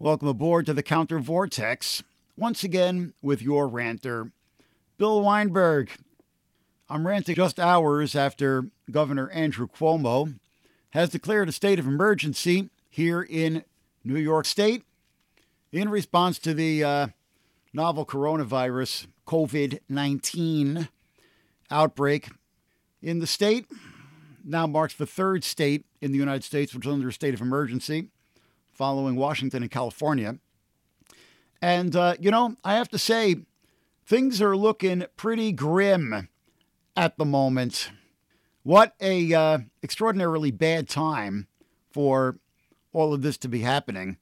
Welcome aboard to the Counter Vortex, once again with your ranter, Bill Weinberg. I'm ranting just hours after Governor Andrew Cuomo has declared a state of emergency here in New York State in response to the uh, novel coronavirus COVID 19 outbreak in the state. Now marks the third state in the United States which is under a state of emergency, following Washington and California. And, uh, you know, I have to say, things are looking pretty grim at the moment. What a uh, extraordinarily bad time for all of this to be happening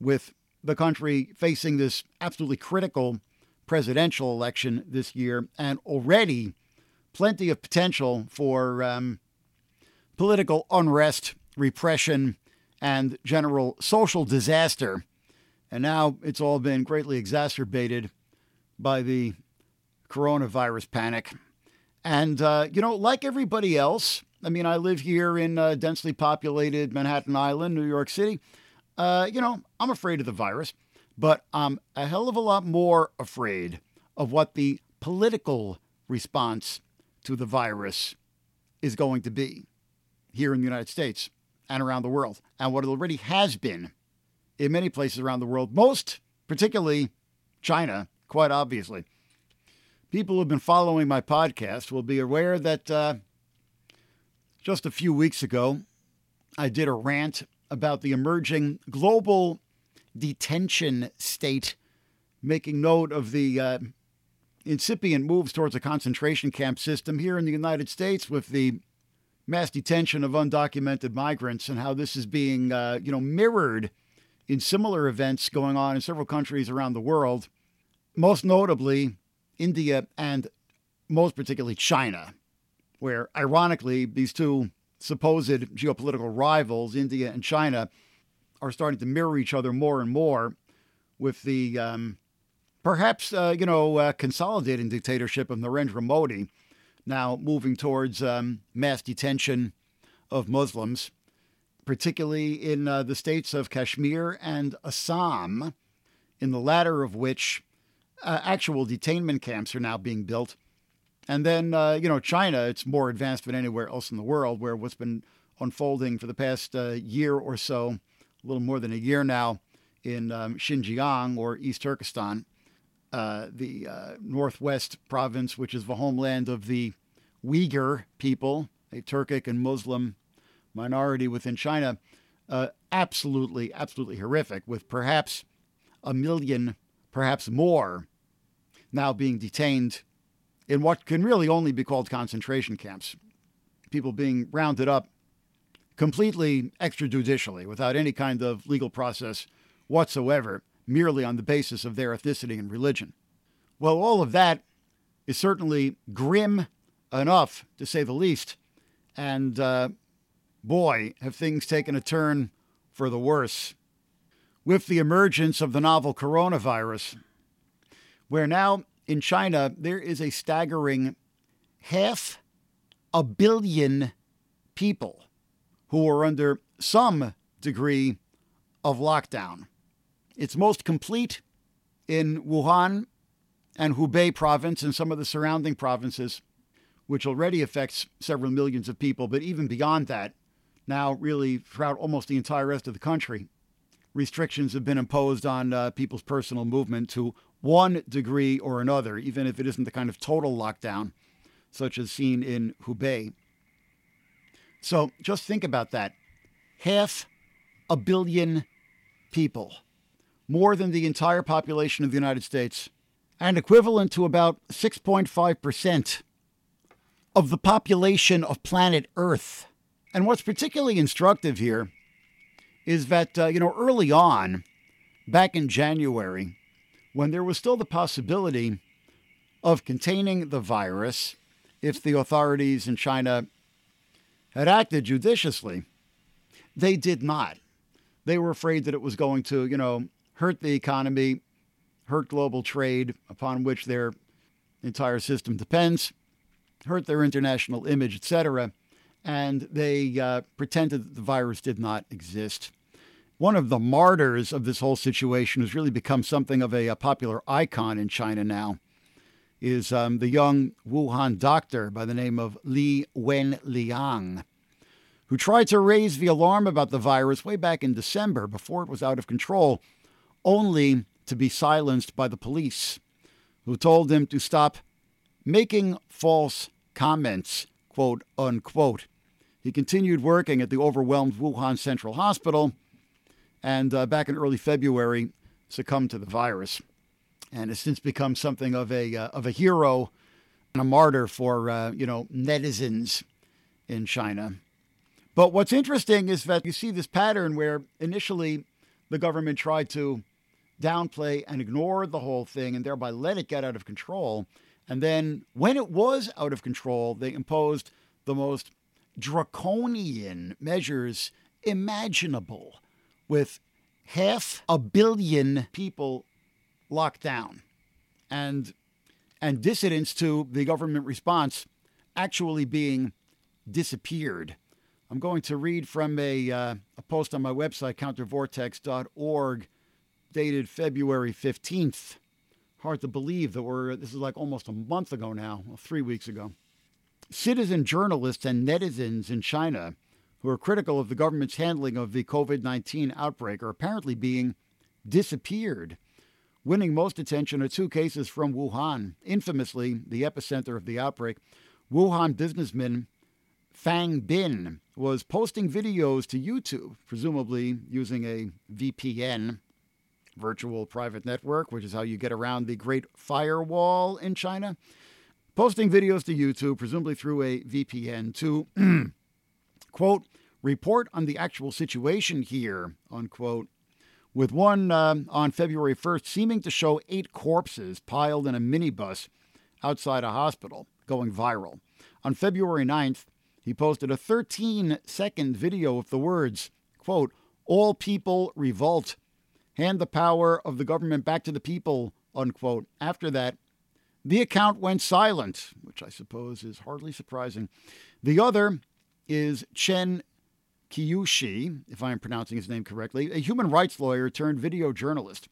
with the country facing this absolutely critical presidential election this year and already plenty of potential for um, political unrest, repression, and general social disaster. And now it's all been greatly exacerbated by the coronavirus panic. And, uh, you know, like everybody else, I mean, I live here in uh, densely populated Manhattan Island, New York City. Uh, you know, I'm afraid of the virus, but I'm a hell of a lot more afraid of what the political response to the virus is going to be here in the United States and around the world, and what it already has been in many places around the world, most particularly China, quite obviously. People who've been following my podcast will be aware that uh, just a few weeks ago, I did a rant about the emerging global detention state, making note of the uh, incipient moves towards a concentration camp system here in the United States with the mass detention of undocumented migrants and how this is being, uh, you know, mirrored in similar events going on in several countries around the world, most notably India and most particularly China, where ironically these two supposed geopolitical rivals, India and China, are starting to mirror each other more and more with the um, perhaps, uh, you know, uh, consolidating dictatorship of Narendra Modi, now moving towards um, mass detention of Muslims, particularly in uh, the states of Kashmir and Assam, in the latter of which uh, actual detainment camps are now being built. And then, uh, you know, China, it's more advanced than anywhere else in the world, where what's been unfolding for the past uh, year or so, a little more than a year now, in um, Xinjiang or East Turkestan, uh, the uh, northwest province, which is the homeland of the Uyghur people, a Turkic and Muslim minority within China, uh, absolutely, absolutely horrific, with perhaps a million, perhaps more, now being detained in what can really only be called concentration camps. People being rounded up completely extrajudicially without any kind of legal process whatsoever merely on the basis of their ethnicity and religion. Well, all of that is certainly grim enough, to say the least. And uh, boy, have things taken a turn for the worse. With the emergence of the novel coronavirus, where now in China there is a staggering half a billion people who are under some degree of lockdown. It's most complete in Wuhan and Hubei province and some of the surrounding provinces, which already affects several millions of people. But even beyond that, now really throughout almost the entire rest of the country, restrictions have been imposed on uh, people's personal movement to one degree or another, even if it isn't the kind of total lockdown such as seen in Hubei. So just think about that. Half a billion people more than the entire population of the United States, and equivalent to about 6.5% of the population of planet Earth. And what's particularly instructive here is that, uh, you know, early on, back in January, when there was still the possibility of containing the virus if the authorities in China had acted judiciously, they did not. They were afraid that it was going to, you know, hurt the economy, hurt global trade upon which their entire system depends, hurt their international image, etc. And they uh, pretended that the virus did not exist. one of the martyrs of this whole situation has really become something of a, a popular icon in China now is um, the young Wuhan doctor by the name of Li Wenliang, who tried to raise the alarm about the virus way back in December before it was out of control, only to be silenced by the police, who told him to stop making false comments, quote unquote. He continued working at the overwhelmed Wuhan Central Hospital and uh, back in early February succumbed to the virus and has since become something of a, uh, of a hero and a martyr for, uh, you know, netizens in China. But what's interesting is that you see this pattern where initially the government tried to downplay and ignore the whole thing and thereby let it get out of control. And then when it was out of control, they imposed the most draconian measures imaginable with half a billion people locked down and and dissidents to the government response actually being disappeared. I'm going to read from a, uh, a post on my website, countervortex.org, dated February 15th. Hard to believe that we're, this is like almost a month ago now, three weeks ago. Citizen journalists and netizens in China who are critical of the government's handling of the COVID 19 outbreak are apparently being disappeared. Winning most attention are two cases from Wuhan, infamously the epicenter of the outbreak. Wuhan businessman Fang Bin was posting videos to YouTube, presumably using a VPN, virtual private network, which is how you get around the Great Firewall in China. Posting videos to YouTube, presumably through a VPN, to quote, report on the actual situation here, unquote, with one uh, on February 1st seeming to show eight corpses piled in a minibus outside a hospital, going viral. On February 9th, he posted a 13 second video of the words, quote, all people revolt, hand the power of the government back to the people, unquote. After that, the account went silent, which I suppose is hardly surprising. The other is Chen Qiushi, if I am pronouncing his name correctly, a human rights lawyer turned video journalist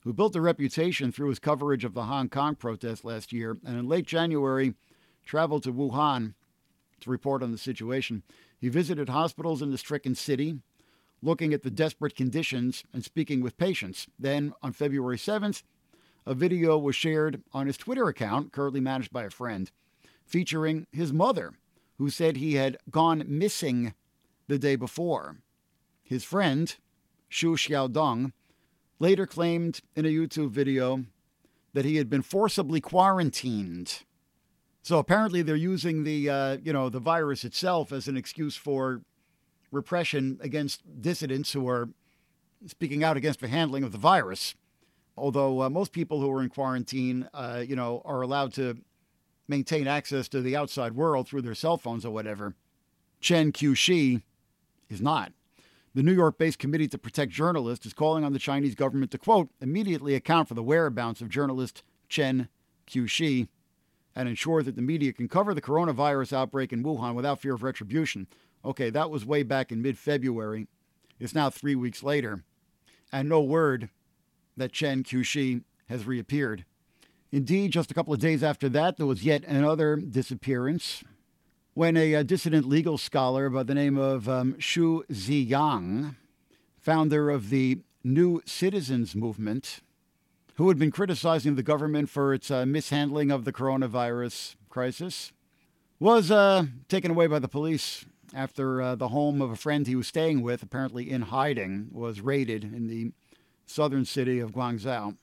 who built a reputation through his coverage of the Hong Kong protests last year and in late January traveled to Wuhan to report on the situation. He visited hospitals in the stricken city, looking at the desperate conditions and speaking with patients. Then, on February 7th, a video was shared on his Twitter account, currently managed by a friend, featuring his mother who said he had gone missing the day before. His friend, Xu Xiaodong, later claimed in a YouTube video that he had been forcibly quarantined. So apparently they're using the uh, you know the virus itself as an excuse for repression against dissidents who are speaking out against the handling of the virus. Although uh, most people who are in quarantine, uh, you know, are allowed to maintain access to the outside world through their cell phones or whatever. Chen Qiushi is not. The New York based Committee to Protect Journalists is calling on the Chinese government to, quote, immediately account for the whereabouts of journalist Chen Qiushi and ensure that the media can cover the coronavirus outbreak in Wuhan without fear of retribution. Okay, that was way back in mid February. It's now three weeks later, and no word that Chen Qiushi has reappeared. Indeed, just a couple of days after that, there was yet another disappearance when a, a dissident legal scholar by the name of um, Xu Zhiyong, founder of the New Citizens Movement, who had been criticizing the government for its uh, mishandling of the coronavirus crisis, was uh, taken away by the police after uh, the home of a friend he was staying with, apparently in hiding, was raided in the southern city of Guangzhou.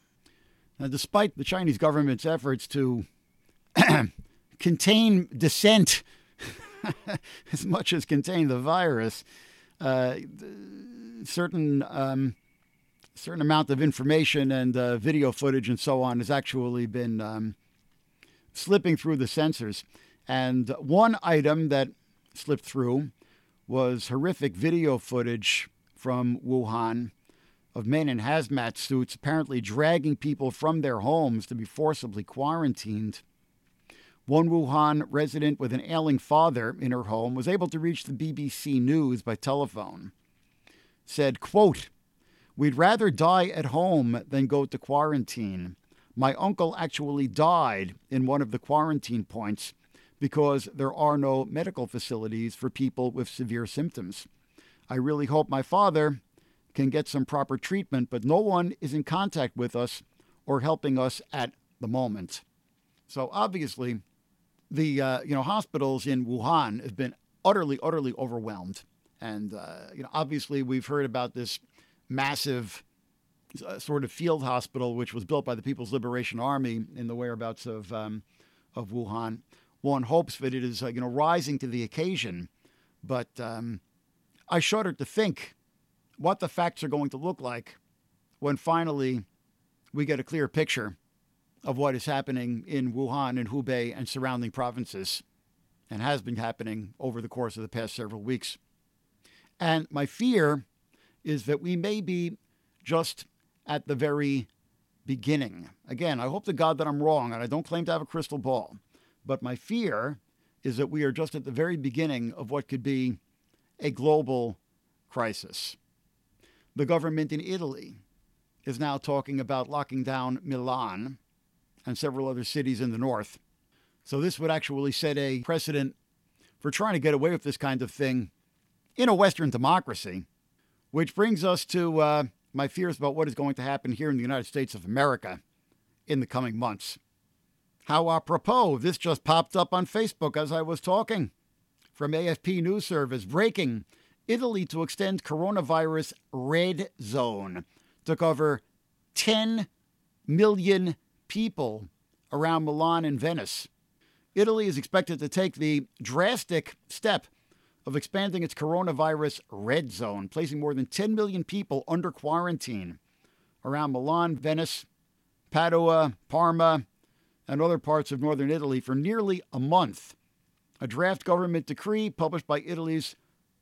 Now, despite the Chinese government's efforts to contain dissent as much as contain the virus, uh, certain um, certain amount of information and uh, video footage and so on has actually been um, slipping through the censors. And one item that slipped through was horrific video footage from Wuhan of men in hazmat suits apparently dragging people from their homes to be forcibly quarantined. One Wuhan resident with an ailing father in her home was able to reach the BBC News by telephone. Said, quote, We'd rather die at home than go to quarantine. My uncle actually died in one of the quarantine points because there are no medical facilities for people with severe symptoms. I really hope my father can get some proper treatment, but no one is in contact with us or helping us at the moment. So obviously, the uh, you know hospitals in Wuhan have been utterly, utterly overwhelmed, and uh, you know obviously we've heard about this massive uh, sort of field hospital which was built by the People's Liberation Army in the whereabouts of um, of Wuhan. One hopes that it is uh, you know rising to the occasion, but um, I shudder to think what the facts are going to look like when finally we get a clear picture of what is happening in Wuhan and Hubei and surrounding provinces and has been happening over the course of the past several weeks. And my fear is that we may be just at the very beginning. Again, I hope to God that I'm wrong and I don't claim to have a crystal ball, but my fear is that we are just at the very beginning of what could be a global crisis. The government in Italy is now talking about locking down Milan and several other cities in the north. So this would actually set a precedent for trying to get away with this kind of thing in a Western democracy, which brings us to uh, my fears about what is going to happen here in the United States of America in the coming months. How apropos, this just popped up on Facebook as I was talking. From AFP News Service, breaking Italy to extend coronavirus red zone to cover 10 million people around Milan and Venice. Italy is expected to take the drastic step of expanding its coronavirus red zone, placing more than 10 million people under quarantine around Milan, Venice, Padua, Parma, and other parts of northern Italy for nearly a month. A draft government decree published by Italy's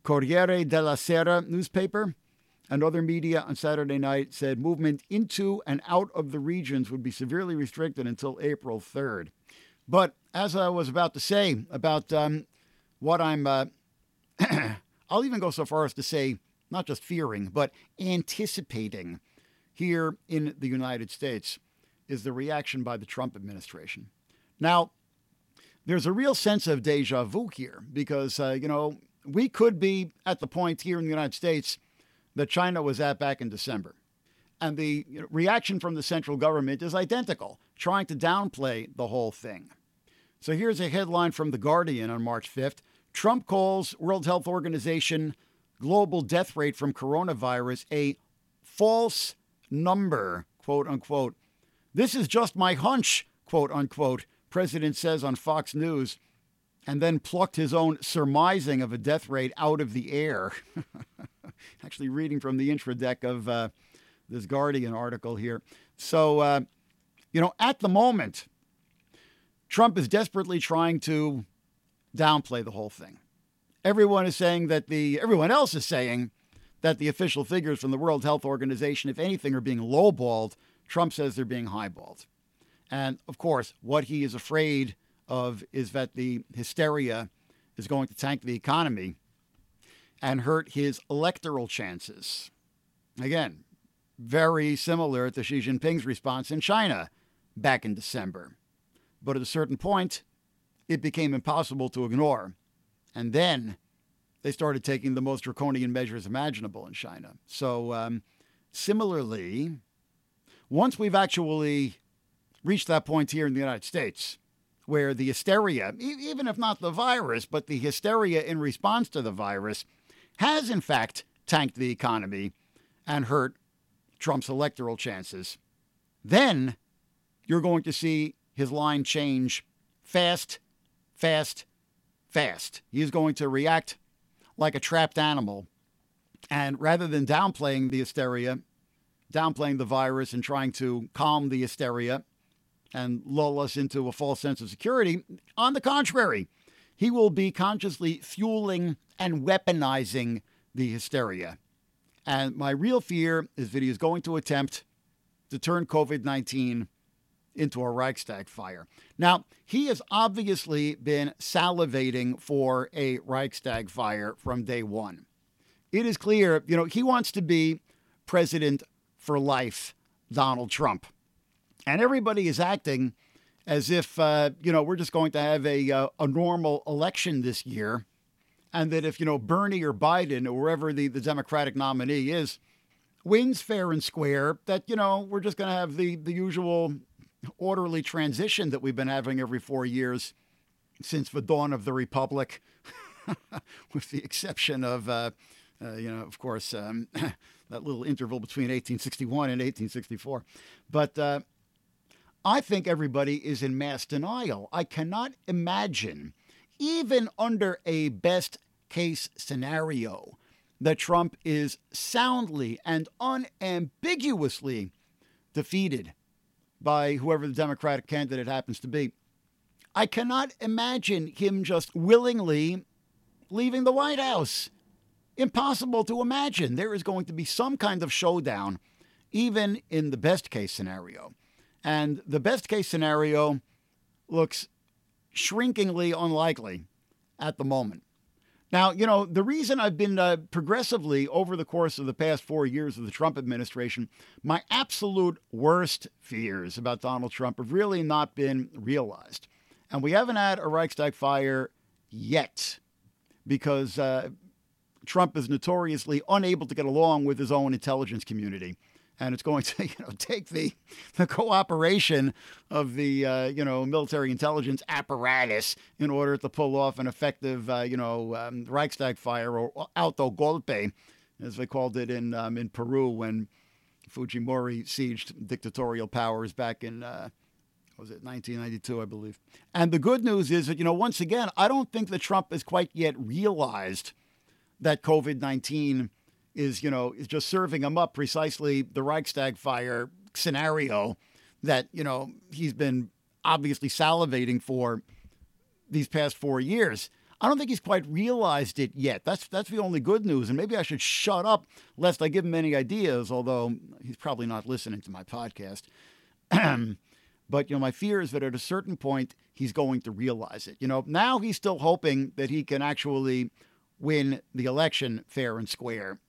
Corriere della Sera newspaper and other media on Saturday night said movement into and out of the regions would be severely restricted until April 3rd. But as I was about to say about um, what I'm, uh, I'll even go so far as to say, not just fearing, but anticipating here in the United States is the reaction by the Trump administration. Now, there's a real sense of deja vu here because, uh, you know, we could be at the point here in the United States that China was at back in December. And the reaction from the central government is identical, trying to downplay the whole thing. So here's a headline from The Guardian on March 5th Trump calls World Health Organization global death rate from coronavirus a false number, quote unquote. This is just my hunch, quote unquote, President says on Fox News, and then plucked his own surmising of a death rate out of the air. actually reading from the intradeck of uh, this Guardian article here. So, uh, you know, at the moment, Trump is desperately trying to downplay the whole thing. Everyone is saying that the everyone else is saying that the official figures from the World Health Organization, if anything, are being lowballed. Trump says they're being highballed. And of course, what he is afraid of is that the hysteria is going to tank the economy and hurt his electoral chances. Again, very similar to Xi Jinping's response in China back in December. But at a certain point, it became impossible to ignore. And then they started taking the most draconian measures imaginable in China. So, um, similarly, once we've actually reached that point here in the United States, where the hysteria, even if not the virus, but the hysteria in response to the virus, has in fact tanked the economy and hurt Trump's electoral chances, then you're going to see his line change fast, fast, fast. He's going to react like a trapped animal. And rather than downplaying the hysteria, downplaying the virus and trying to calm the hysteria and lull us into a false sense of security, on the contrary, he will be consciously fueling and weaponizing the hysteria. And my real fear is that he is going to attempt to turn COVID 19 into a Reichstag fire. Now, he has obviously been salivating for a Reichstag fire from day one. It is clear, you know, he wants to be President for life Donald Trump. And everybody is acting as if, uh, you know, we're just going to have a, uh, a normal election this year. And that if, you know, Bernie or Biden or wherever the, the Democratic nominee is wins fair and square, that, you know, we're just going to have the, the usual orderly transition that we've been having every four years since the dawn of the Republic, with the exception of, uh, uh, you know, of course, um, that little interval between 1861 and 1864. But uh, I think everybody is in mass denial. I cannot imagine, even under a best case scenario, that Trump is soundly and unambiguously defeated by whoever the Democratic candidate happens to be. I cannot imagine him just willingly leaving the White House. Impossible to imagine. There is going to be some kind of showdown, even in the best case scenario. And the best case scenario looks shrinkingly unlikely at the moment. Now, you know, the reason I've been uh, progressively over the course of the past four years of the Trump administration, my absolute worst fears about Donald Trump have really not been realized. And we haven't had a Reichstag fire yet because uh, Trump is notoriously unable to get along with his own intelligence community and it's going to you know take the the cooperation of the uh, you know military intelligence apparatus in order to pull off an effective uh, you know um, Reichstag fire or auto golpe, as they called it in um, in Peru when Fujimori sieged dictatorial powers back in. Uh, was it 1992, I believe? And the good news is that, you know, once again, I don't think that Trump has quite yet realized that COVID 19 is, you know, is just serving him up precisely the Reichstag fire scenario that, you know, he's been obviously salivating for these past four years. I don't think he's quite realized it yet. That's that's the only good news. And maybe I should shut up lest I give him any ideas, although he's probably not listening to my podcast. but you know, my fear is that at a certain point he's going to realize it. You know, now he's still hoping that he can actually win the election fair and square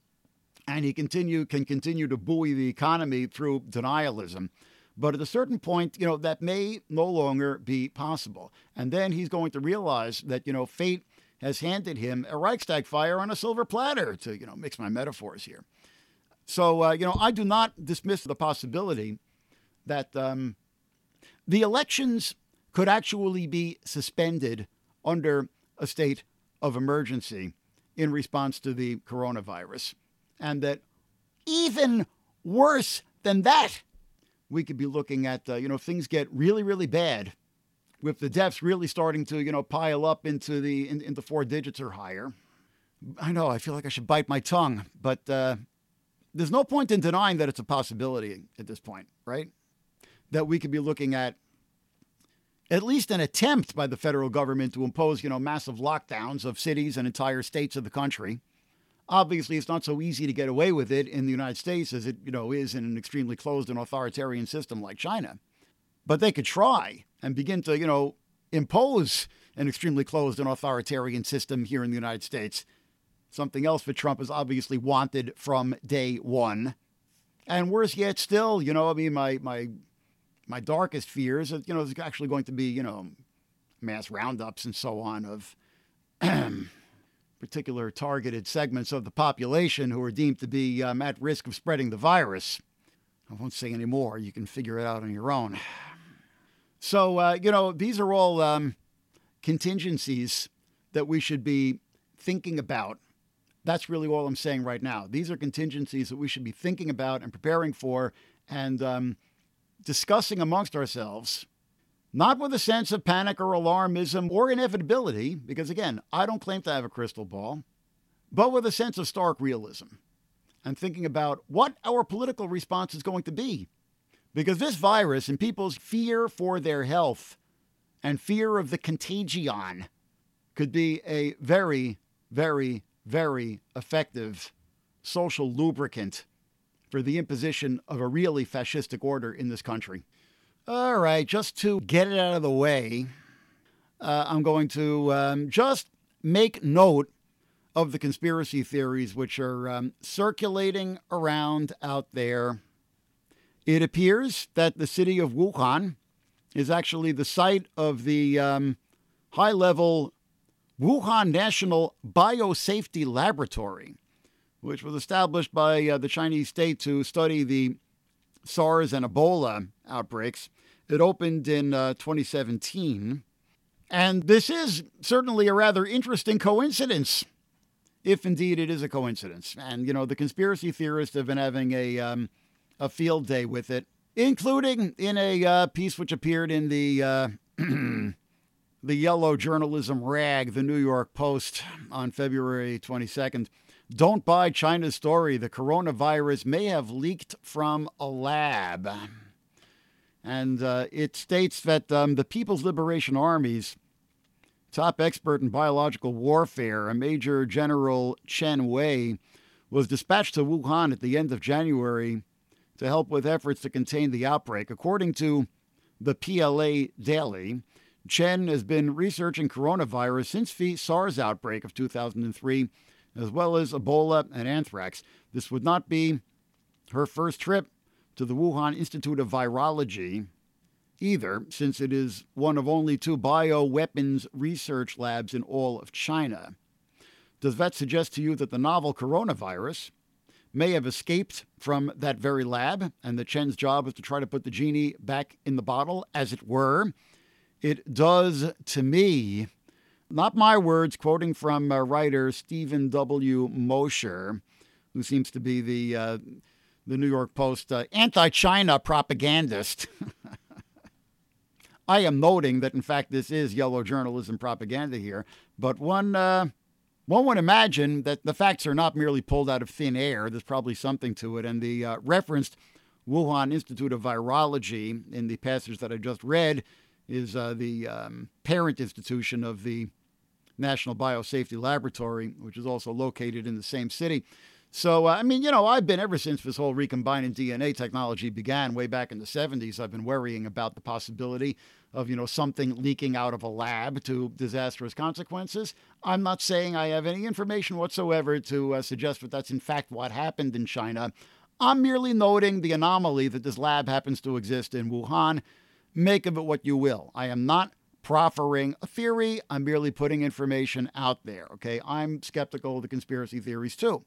and he continue can continue to buoy the economy through denialism. But at a certain point, you know, that may no longer be possible. And then he's going to realize that, you know, fate has handed him a Reichstag fire on a silver platter, to, you know, mix my metaphors here. So, uh, you know, I do not dismiss the possibility that um, the elections could actually be suspended under a state of emergency in response to the coronavirus and that even worse than that, we could be looking at, uh, you know, things get really, really bad with the deaths really starting to, you know, pile up into the in, into four digits or higher. I know I feel like I should bite my tongue, but uh, there's no point in denying that it's a possibility at this point, right? That we could be looking at at least an attempt by the federal government to impose, you know, massive lockdowns of cities and entire states of the country Obviously, it's not so easy to get away with it in the United States as it, you know, is in an extremely closed and authoritarian system like China. But they could try and begin to, you know, impose an extremely closed and authoritarian system here in the United States. Something else that Trump has obviously wanted from day one. And worse yet, still, you know, I mean, my my my darkest fears, you know, there's actually going to be, you know, mass roundups and so on of particular targeted segments of the population who are deemed to be um, at risk of spreading the virus. I won't say any more. You can figure it out on your own. So, uh, you know, these are all um, contingencies that we should be thinking about. That's really all I'm saying right now. These are contingencies that we should be thinking about and preparing for and um, discussing amongst ourselves not with a sense of panic or alarmism or inevitability, because again, I don't claim to have a crystal ball, but with a sense of stark realism and thinking about what our political response is going to be. Because this virus and people's fear for their health and fear of the contagion could be a very, very, very effective social lubricant for the imposition of a really fascistic order in this country. All right, just to get it out of the way, uh, I'm going to um, just make note of the conspiracy theories which are um, circulating around out there It appears that the city of Wuhan is actually the site of the um, high level Wuhan National Biosafety Laboratory, which was established by uh, the Chinese state to study the SARS and Ebola outbreaks. It opened in uh, 2017. And this is certainly a rather interesting coincidence, if indeed it is a coincidence. And, you know, the conspiracy theorists have been having a, um, a field day with it, including in a uh, piece which appeared in the. Uh, the yellow journalism rag, the New York Post, on February 22nd. Don't buy China's story. The coronavirus may have leaked from a lab. And uh, it states that um, the People's Liberation Army's top expert in biological warfare, a Major General Chen Wei, was dispatched to Wuhan at the end of January to help with efforts to contain the outbreak. According to the PLA Daily, Chen has been researching coronavirus since the SARS outbreak of 2003, as well as Ebola and anthrax. This would not be her first trip to the Wuhan Institute of Virology either, since it is one of only two bioweapons research labs in all of China. Does that suggest to you that the novel coronavirus may have escaped from that very lab and that Chen's job was to try to put the genie back in the bottle, as it were? It does to me, not my words, quoting from uh, writer Steven W. Mosher, who seems to be the, uh, the New York Post uh, anti China propagandist. I am noting that, in fact, this is yellow journalism propaganda here, but one, uh, one would imagine that the facts are not merely pulled out of thin air. There's probably something to it. And the uh, referenced Wuhan Institute of Virology in the passage that I just read is uh, the um, parent institution of the National Biosafety Laboratory, which is also located in the same city. So, uh, I mean, you know, I've been ever since this whole recombining DNA technology began way back in the 70s, I've been worrying about the possibility of, you know, something leaking out of a lab to disastrous consequences. I'm not saying I have any information whatsoever to uh, suggest that that's in fact what happened in China. I'm merely noting the anomaly that this lab happens to exist in Wuhan Make of it what you will. I am not proffering a theory. I'm merely putting information out there. Okay. I'm skeptical of the conspiracy theories too.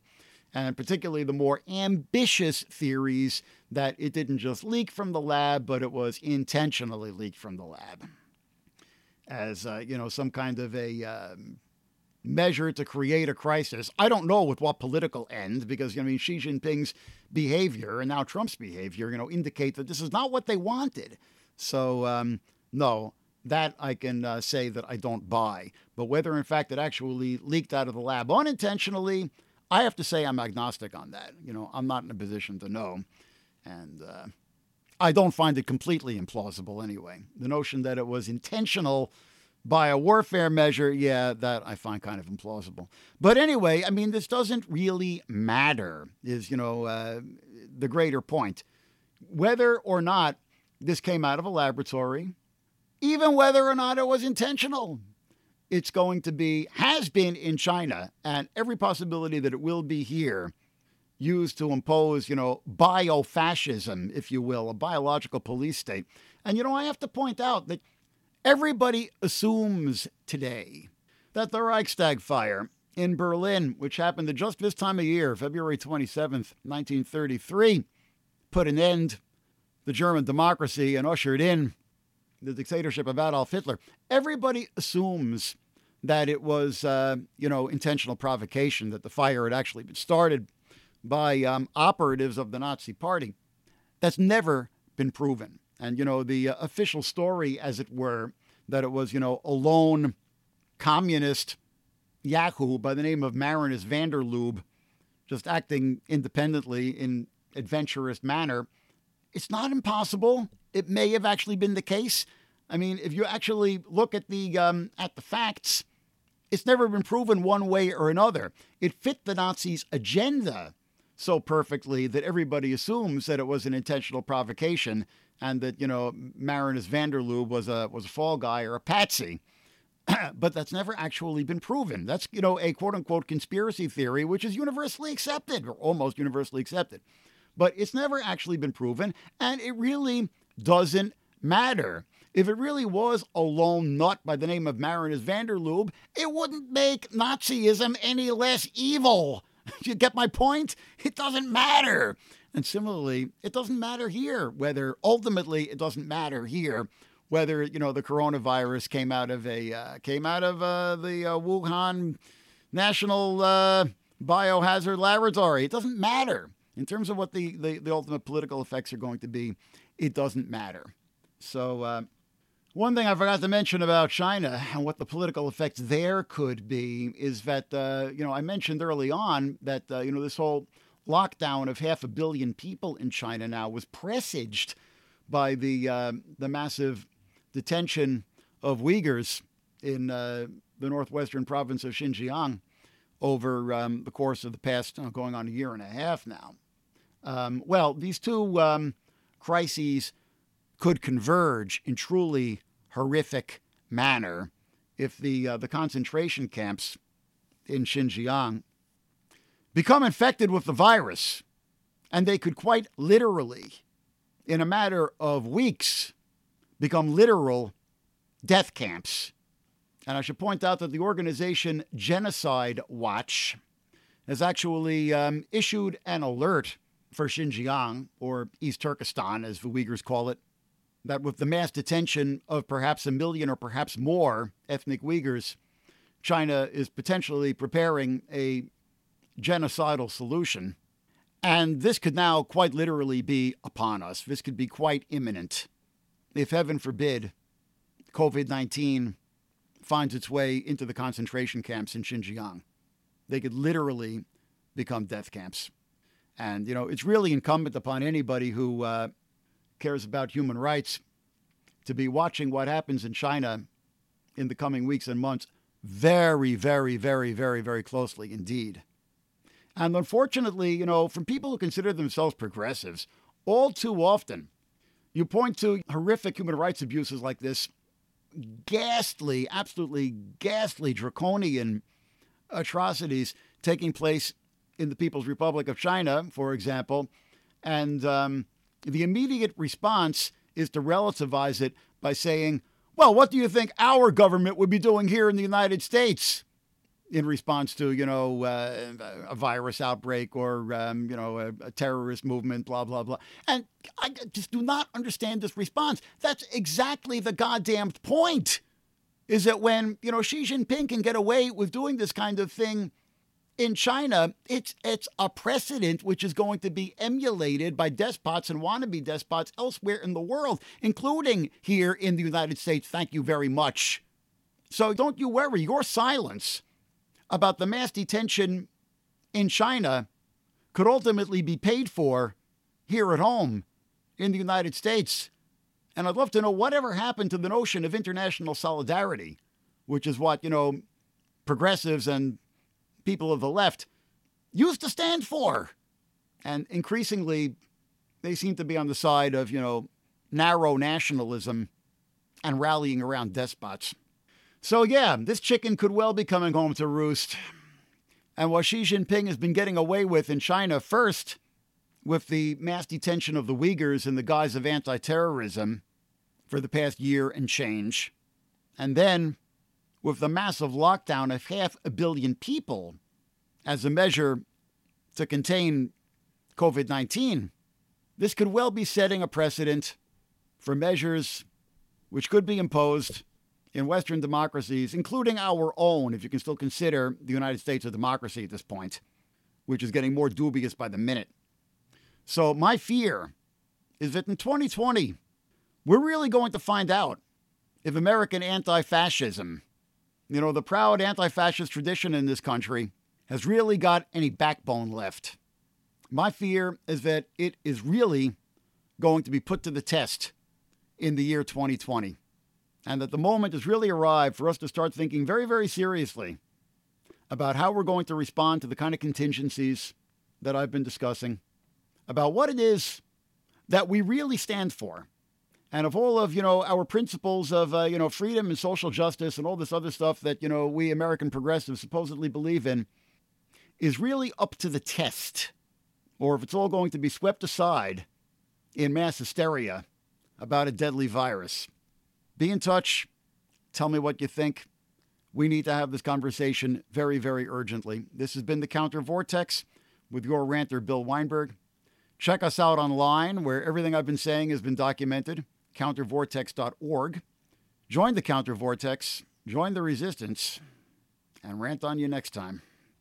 And particularly the more ambitious theories that it didn't just leak from the lab, but it was intentionally leaked from the lab as, uh, you know, some kind of a um, measure to create a crisis. I don't know with what political end, because, I mean, Xi Jinping's behavior and now Trump's behavior, you know, indicate that this is not what they wanted. So, um, no, that I can uh, say that I don't buy. But whether, in fact, it actually leaked out of the lab unintentionally, I have to say I'm agnostic on that. You know, I'm not in a position to know. And uh, I don't find it completely implausible anyway. The notion that it was intentional by a warfare measure, yeah, that I find kind of implausible. But anyway, I mean, this doesn't really matter, is, you know, uh, the greater point. Whether or not this came out of a laboratory, even whether or not it was intentional. It's going to be, has been in China, and every possibility that it will be here, used to impose, you know, biofascism, if you will, a biological police state. And, you know, I have to point out that everybody assumes today that the Reichstag fire in Berlin, which happened at just this time of year, February 27th, 1933, put an end the German democracy and ushered in the dictatorship of Adolf Hitler, everybody assumes that it was, uh, you know, intentional provocation, that the fire had actually been started by um, operatives of the Nazi Party. That's never been proven. And, you know, the uh, official story, as it were, that it was, you know, a lone communist Yahoo by the name of Marinus van der Lubbe, just acting independently in adventurous manner it's not impossible. It may have actually been the case. I mean, if you actually look at the um, at the facts, it's never been proven one way or another. It fit the Nazis' agenda so perfectly that everybody assumes that it was an intentional provocation and that you know Marinus van der Lubbe was a was a fall guy or a patsy. but that's never actually been proven. That's you know a quote unquote conspiracy theory, which is universally accepted or almost universally accepted. But it's never actually been proven, and it really doesn't matter. If it really was a lone nut by the name of Marinus Lubbe, it wouldn't make Nazism any less evil. you get my point? It doesn't matter. And similarly, it doesn't matter here whether ultimately it doesn't matter here whether you know the coronavirus came out of a uh, came out of uh, the uh, Wuhan National uh, Biohazard Laboratory. It doesn't matter in terms of what the, the, the ultimate political effects are going to be. It doesn't matter. So. Uh, one thing I forgot to mention about China and what the political effects there could be is that, uh, you know, I mentioned early on that, you know, this whole lockdown of half a billion people in China now was presaged by the uh, the massive detention of Uyghurs in uh, the northwestern province of Xinjiang over um, the course of the past uh, going on a year and a half now. Um, well, these two um, crises could converge in truly horrific manner if the uh, the concentration camps in Xinjiang become infected with the virus, and they could quite literally, in a matter of weeks, become literal death camps. And I should point out that the organization Genocide Watch has actually um, issued an alert for Xinjiang, or East Turkestan, as the Uyghurs call it, that with the mass detention of perhaps a million or perhaps more ethnic Uyghurs, China is potentially preparing a genocidal solution. And this could now quite literally be upon us. This could be quite imminent. If heaven forbid, COVID 19 finds its way into the concentration camps in Xinjiang, they could literally become death camps. And, you know, it's really incumbent upon anybody who uh, cares about human rights to be watching what happens in China in the coming weeks and months very, very, very, very, very closely indeed. And unfortunately, you know, from people who consider themselves progressives, all too often, you point to horrific human rights abuses like this ghastly, absolutely ghastly, draconian atrocities taking place in the People's Republic of China, for example. And um, the immediate response is to relativize it by saying, well, what do you think our government would be doing here in the United States? in response to you know uh, a virus outbreak or um, you know a, a, terrorist movement, blah blah blah. And I just do not understand this response. That's exactly the goddamned point. Is that when you know Xi Jinping can get away with doing this kind of thing in China, it's it's a precedent which is going to be emulated by despots and wannabe despots elsewhere in the world, including here in the United States. Thank you very much. So don't you worry. Your silence about the mass detention in China could ultimately be paid for here at home in the United States. And I'd love to know whatever happened to the notion of international solidarity, which is what, you know, progressives and people of the left used to stand for. And increasingly, they seem to be on the side of, you know, narrow nationalism and rallying around despots. So, yeah, this chicken could well be coming home to roost. And what Xi Jinping has been getting away with in China, first with the mass detention of the Uyghurs in the guise of anti terrorism for the past year and change, and then with the massive lockdown of half a billion people as a measure to contain COVID 19, this could well be setting a precedent for measures which could be imposed in Western democracies, including our own, if you can still consider the United States a democracy at this point, which is getting more dubious by the minute. So, my fear is that in 2020, we're really going to find out if American anti fascism, you know, the proud anti fascist tradition in this country, has really got any backbone left. My fear is that it is really going to be put to the test in the year 2020 and that the moment has really arrived for us to start thinking very, very seriously about how we're going to respond to the kind of contingencies that I've been discussing, about what it is that we really stand for. And of all of, you know, our principles of, uh, you know, freedom and social justice and all this other stuff that, you know, we American progressives supposedly believe in is really up to the test or if it's all going to be swept aside in mass hysteria about a deadly virus. Be in touch. Tell me what you think. We need to have this conversation very, very urgently. This has been the Counter Vortex with your ranter, Bill Weinberg. Check us out online where everything I've been saying has been documented, countervortex.org. Join the Counter Vortex, join the resistance, and rant on you next time.